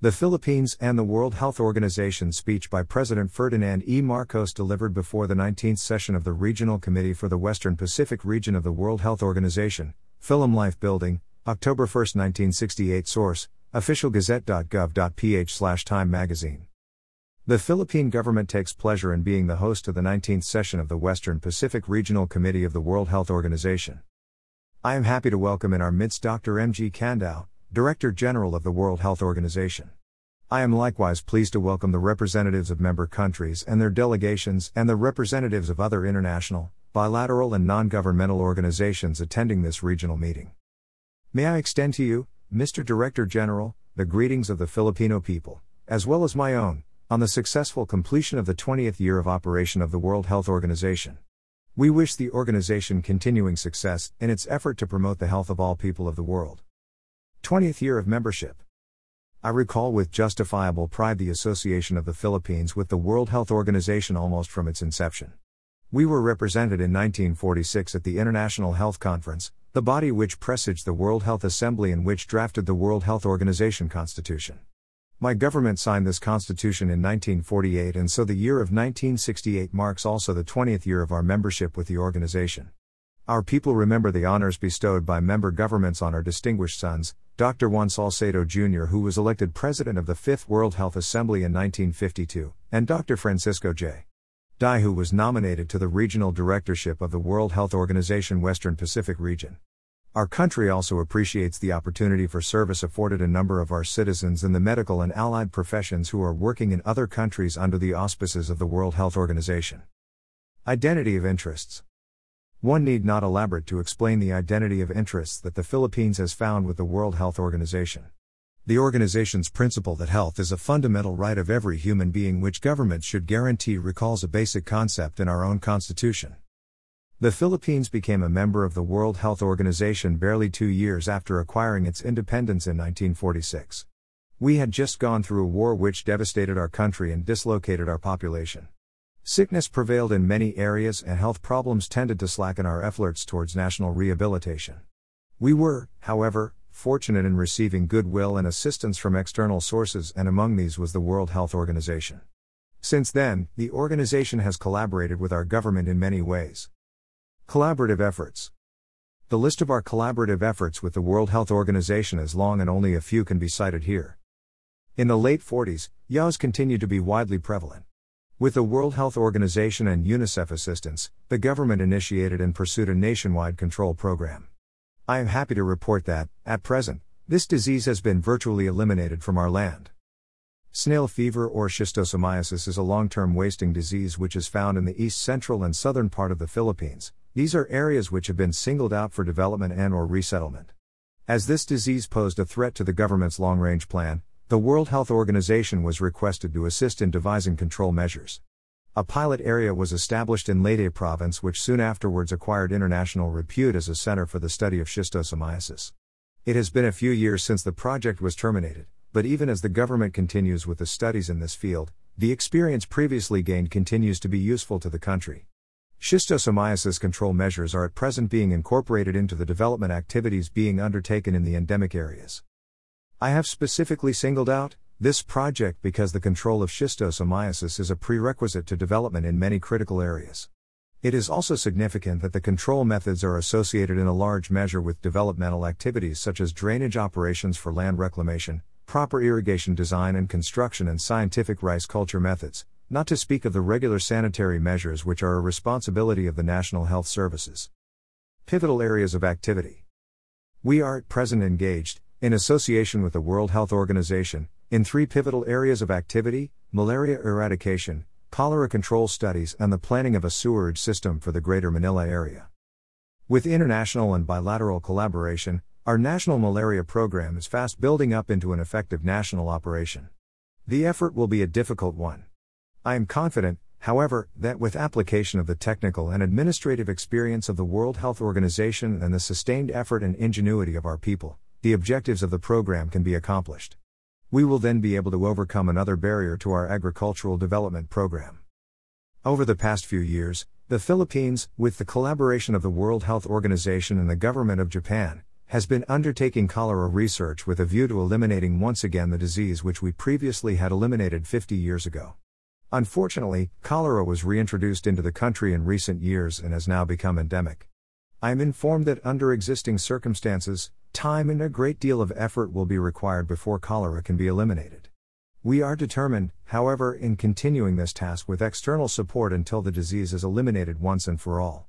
The Philippines and the World Health Organization speech by President Ferdinand E. Marcos delivered before the 19th session of the Regional Committee for the Western Pacific Region of the World Health Organization, Philamlife Building, October 1, 1968 Source, officialgazette.gov.ph slash Time Magazine. The Philippine government takes pleasure in being the host of the 19th session of the Western Pacific Regional Committee of the World Health Organization. I am happy to welcome in our midst Dr. M.G. Candau, Director General of the World Health Organization. I am likewise pleased to welcome the representatives of member countries and their delegations and the representatives of other international, bilateral, and non governmental organizations attending this regional meeting. May I extend to you, Mr. Director General, the greetings of the Filipino people, as well as my own, on the successful completion of the 20th year of operation of the World Health Organization. We wish the organization continuing success in its effort to promote the health of all people of the world. 20th year of membership. I recall with justifiable pride the association of the Philippines with the World Health Organization almost from its inception. We were represented in 1946 at the International Health Conference, the body which presaged the World Health Assembly and which drafted the World Health Organization Constitution. My government signed this constitution in 1948, and so the year of 1968 marks also the 20th year of our membership with the organization. Our people remember the honors bestowed by member governments on our distinguished sons, Dr. Juan Salcedo Jr., who was elected president of the Fifth World Health Assembly in 1952, and Dr. Francisco J. Dy, who was nominated to the regional directorship of the World Health Organization Western Pacific region. Our country also appreciates the opportunity for service afforded a number of our citizens in the medical and allied professions who are working in other countries under the auspices of the World Health Organization. Identity of interests. One need not elaborate to explain the identity of interests that the Philippines has found with the World Health Organization. The organization's principle that health is a fundamental right of every human being which governments should guarantee recalls a basic concept in our own constitution. The Philippines became a member of the World Health Organization barely two years after acquiring its independence in 1946. We had just gone through a war which devastated our country and dislocated our population. Sickness prevailed in many areas and health problems tended to slacken our efforts towards national rehabilitation. We were, however, fortunate in receiving goodwill and assistance from external sources, and among these was the World Health Organization. Since then, the organization has collaborated with our government in many ways. Collaborative efforts. The list of our collaborative efforts with the World Health Organization is long and only a few can be cited here. In the late 40s, yaws continued to be widely prevalent. With the World Health Organization and UNICEF assistance, the government initiated and pursued a nationwide control program. I am happy to report that, at present, this disease has been virtually eliminated from our land. Snail fever or schistosomiasis is a long term wasting disease which is found in the east central and southern part of the Philippines. These are areas which have been singled out for development and or resettlement. As this disease posed a threat to the government's long-range plan, the World Health Organization was requested to assist in devising control measures. A pilot area was established in Leyte province, which soon afterwards acquired international repute as a center for the study of schistosomiasis. It has been a few years since the project was terminated, but even as the government continues with the studies in this field, the experience previously gained continues to be useful to the country. Schistosomiasis control measures are at present being incorporated into the development activities being undertaken in the endemic areas. I have specifically singled out this project because the control of schistosomiasis is a prerequisite to development in many critical areas. It is also significant that the control methods are associated in a large measure with developmental activities such as drainage operations for land reclamation, proper irrigation design and construction, and scientific rice culture methods, not to speak of the regular sanitary measures which are a responsibility of the National Health Services. Pivotal areas of activity. We are at present engaged, in association with the World Health Organization, in three pivotal areas of activity malaria eradication, cholera control studies, and the planning of a sewerage system for the Greater Manila area. With international and bilateral collaboration, our national malaria program is fast building up into an effective national operation. The effort will be a difficult one. I am confident, however, that with application of the technical and administrative experience of the World Health Organization and the sustained effort and ingenuity of our people, the objectives of the program can be accomplished. We will then be able to overcome another barrier to our agricultural development program. Over the past few years, the Philippines, with the collaboration of the World Health Organization and the government of Japan, has been undertaking cholera research with a view to eliminating once again the disease which we previously had eliminated 50 years ago. Unfortunately, cholera was reintroduced into the country in recent years and has now become endemic. I am informed that under existing circumstances, time and a great deal of effort will be required before cholera can be eliminated. We are determined, however, in continuing this task with external support until the disease is eliminated once and for all.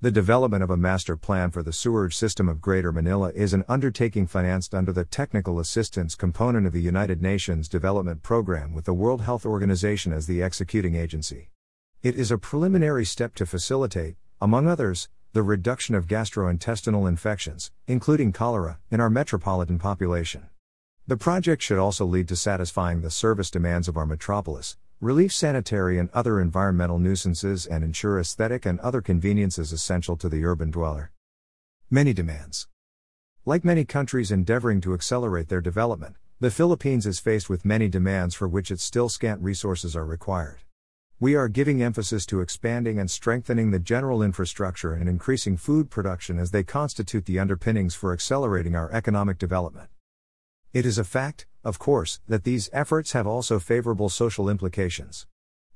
The development of a master plan for the sewerage system of Greater Manila is an undertaking financed under the technical assistance component of the United Nations Development Programme with the World Health Organization as the executing agency. It is a preliminary step to facilitate, among others, the reduction of gastrointestinal infections, including cholera, in our metropolitan population. The project should also lead to satisfying the service demands of our metropolis, relieve sanitary and other environmental nuisances, and ensure aesthetic and other conveniences essential to the urban dweller. Many demands. Like many countries endeavoring to accelerate their development, the Philippines is faced with many demands for which its still scant resources are required. We are giving emphasis to expanding and strengthening the general infrastructure and increasing food production as they constitute the underpinnings for accelerating our economic development. It is a fact, of course, that these efforts have also favorable social implications.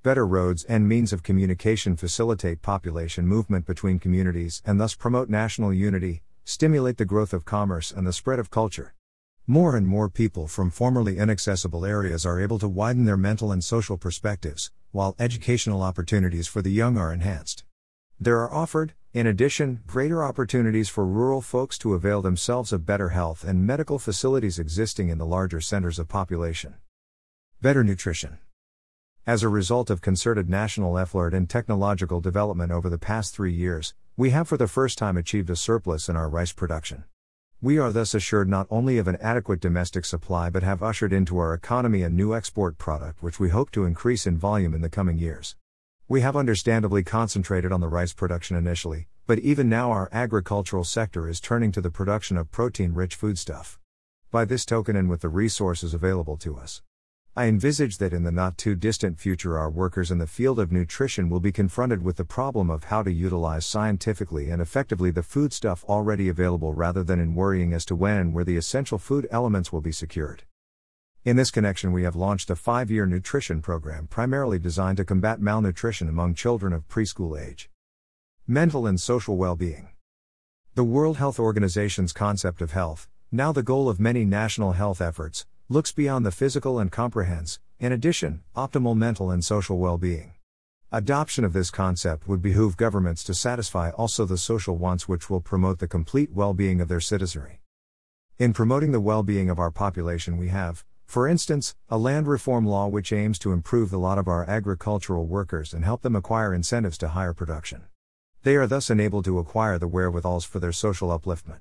Better roads and means of communication facilitate population movement between communities and thus promote national unity, stimulate the growth of commerce and the spread of culture. More and more people from formerly inaccessible areas are able to widen their mental and social perspectives, while educational opportunities for the young are enhanced. There are offered, in addition, greater opportunities for rural folks to avail themselves of better health and medical facilities existing in the larger centers of population. Better nutrition. As a result of concerted national effort and technological development over the past three years, we have for the first time achieved a surplus in our rice production. We are thus assured not only of an adequate domestic supply but have ushered into our economy a new export product which we hope to increase in volume in the coming years. We have understandably concentrated on the rice production initially, but even now our agricultural sector is turning to the production of protein rich foodstuff. By this token and with the resources available to us, I envisage that in the not too distant future our workers in the field of nutrition will be confronted with the problem of how to utilize scientifically and effectively the foodstuff already available rather than in worrying as to when and where the essential food elements will be secured. In this connection, we have launched a five year nutrition program primarily designed to combat malnutrition among children of preschool age. Mental and social well being. The World Health Organization's concept of health, now the goal of many national health efforts, looks beyond the physical and comprehends, in addition, optimal mental and social well being. Adoption of this concept would behoove governments to satisfy also the social wants which will promote the complete well being of their citizenry. In promoting the well being of our population, we have, for instance, a land reform law which aims to improve the lot of our agricultural workers and help them acquire incentives to higher production. They are thus enabled to acquire the wherewithals for their social upliftment.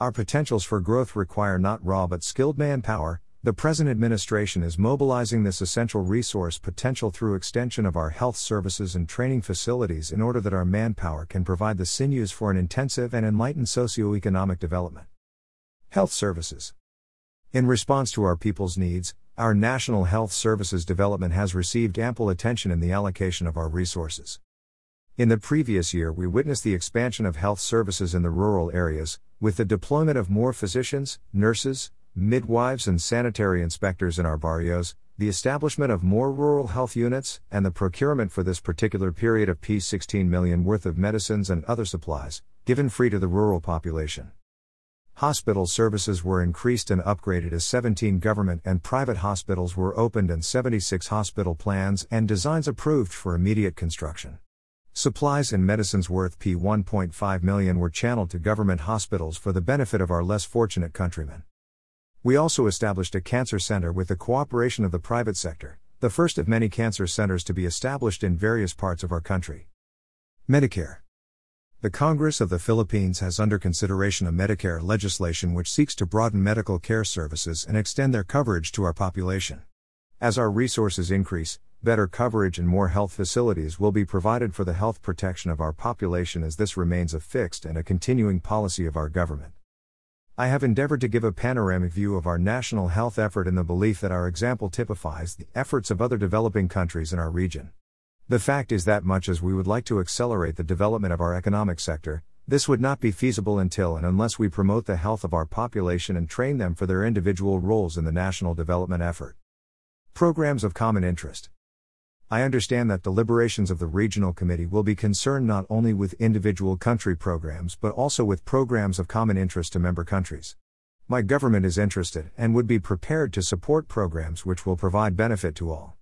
Our potentials for growth require not raw but skilled manpower. The present administration is mobilizing this essential resource potential through extension of our health services and training facilities in order that our manpower can provide the sinews for an intensive and enlightened socio-economic development. Health services. In response to our people's needs, our National Health Services development has received ample attention in the allocation of our resources. In the previous year, we witnessed the expansion of health services in the rural areas, with the deployment of more physicians, nurses, midwives, and sanitary inspectors in our barrios, the establishment of more rural health units, and the procurement for this particular period of peace 16 million worth of medicines and other supplies, given free to the rural population. Hospital services were increased and upgraded as 17 government and private hospitals were opened and 76 hospital plans and designs approved for immediate construction. Supplies and medicines worth P 1.5 million were channeled to government hospitals for the benefit of our less fortunate countrymen. We also established a cancer center with the cooperation of the private sector, the first of many cancer centers to be established in various parts of our country. Medicare the Congress of the Philippines has under consideration a Medicare legislation which seeks to broaden medical care services and extend their coverage to our population. As our resources increase, better coverage and more health facilities will be provided for the health protection of our population as this remains a fixed and a continuing policy of our government. I have endeavored to give a panoramic view of our national health effort in the belief that our example typifies the efforts of other developing countries in our region. The fact is that much as we would like to accelerate the development of our economic sector, This would not be feasible until and unless we promote the health of our population and train them for their individual roles in the national development effort. Programs of common interest. I understand that deliberations of the Regional Committee will be concerned not only with individual country programs but also with programs of common interest to member countries. My government is interested and would be prepared to support programs which will provide benefit to all.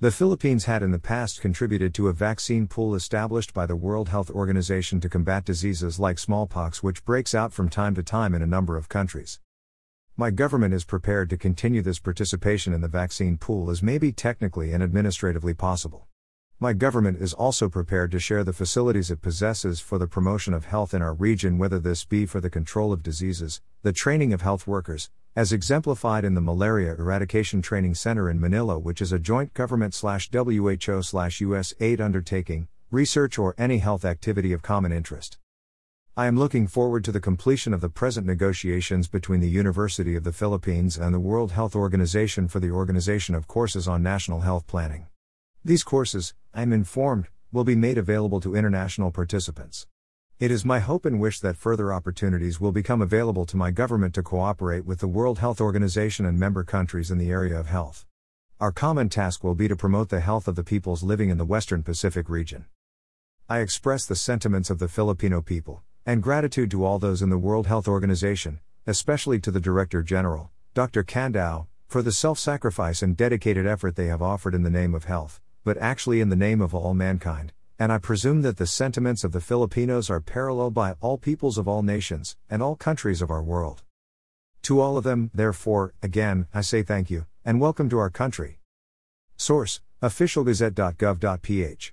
The Philippines had in the past contributed to a vaccine pool established by the World Health Organization to combat diseases like smallpox, which breaks out from time to time in a number of countries. My government is prepared to continue this participation in the vaccine pool as may be technically and administratively possible. My government is also prepared to share the facilities it possesses for the promotion of health in our region, whether this be for the control of diseases, the training of health workers, as exemplified in the Malaria Eradication Training Center in Manila, which is a joint government WHO US aid undertaking, research, or any health activity of common interest. I am looking forward to the completion of the present negotiations between the University of the Philippines and the World Health Organization for the organization of courses on national health planning. These courses, I am informed, will be made available to international participants. It is my hope and wish that further opportunities will become available to my government to cooperate with the World Health Organization and member countries in the area of health. Our common task will be to promote the health of the peoples living in the Western Pacific region. I express the sentiments of the Filipino people and gratitude to all those in the World Health Organization, especially to the Director General, Dr. Candau, for the self sacrifice and dedicated effort they have offered in the name of health, but actually in the name of all mankind, and I presume that the sentiments of the Filipinos are paralleled by all peoples of all nations, and all countries of our world. To all of them, therefore, again, I say thank you, and welcome to our country. Source officialgazette.gov.ph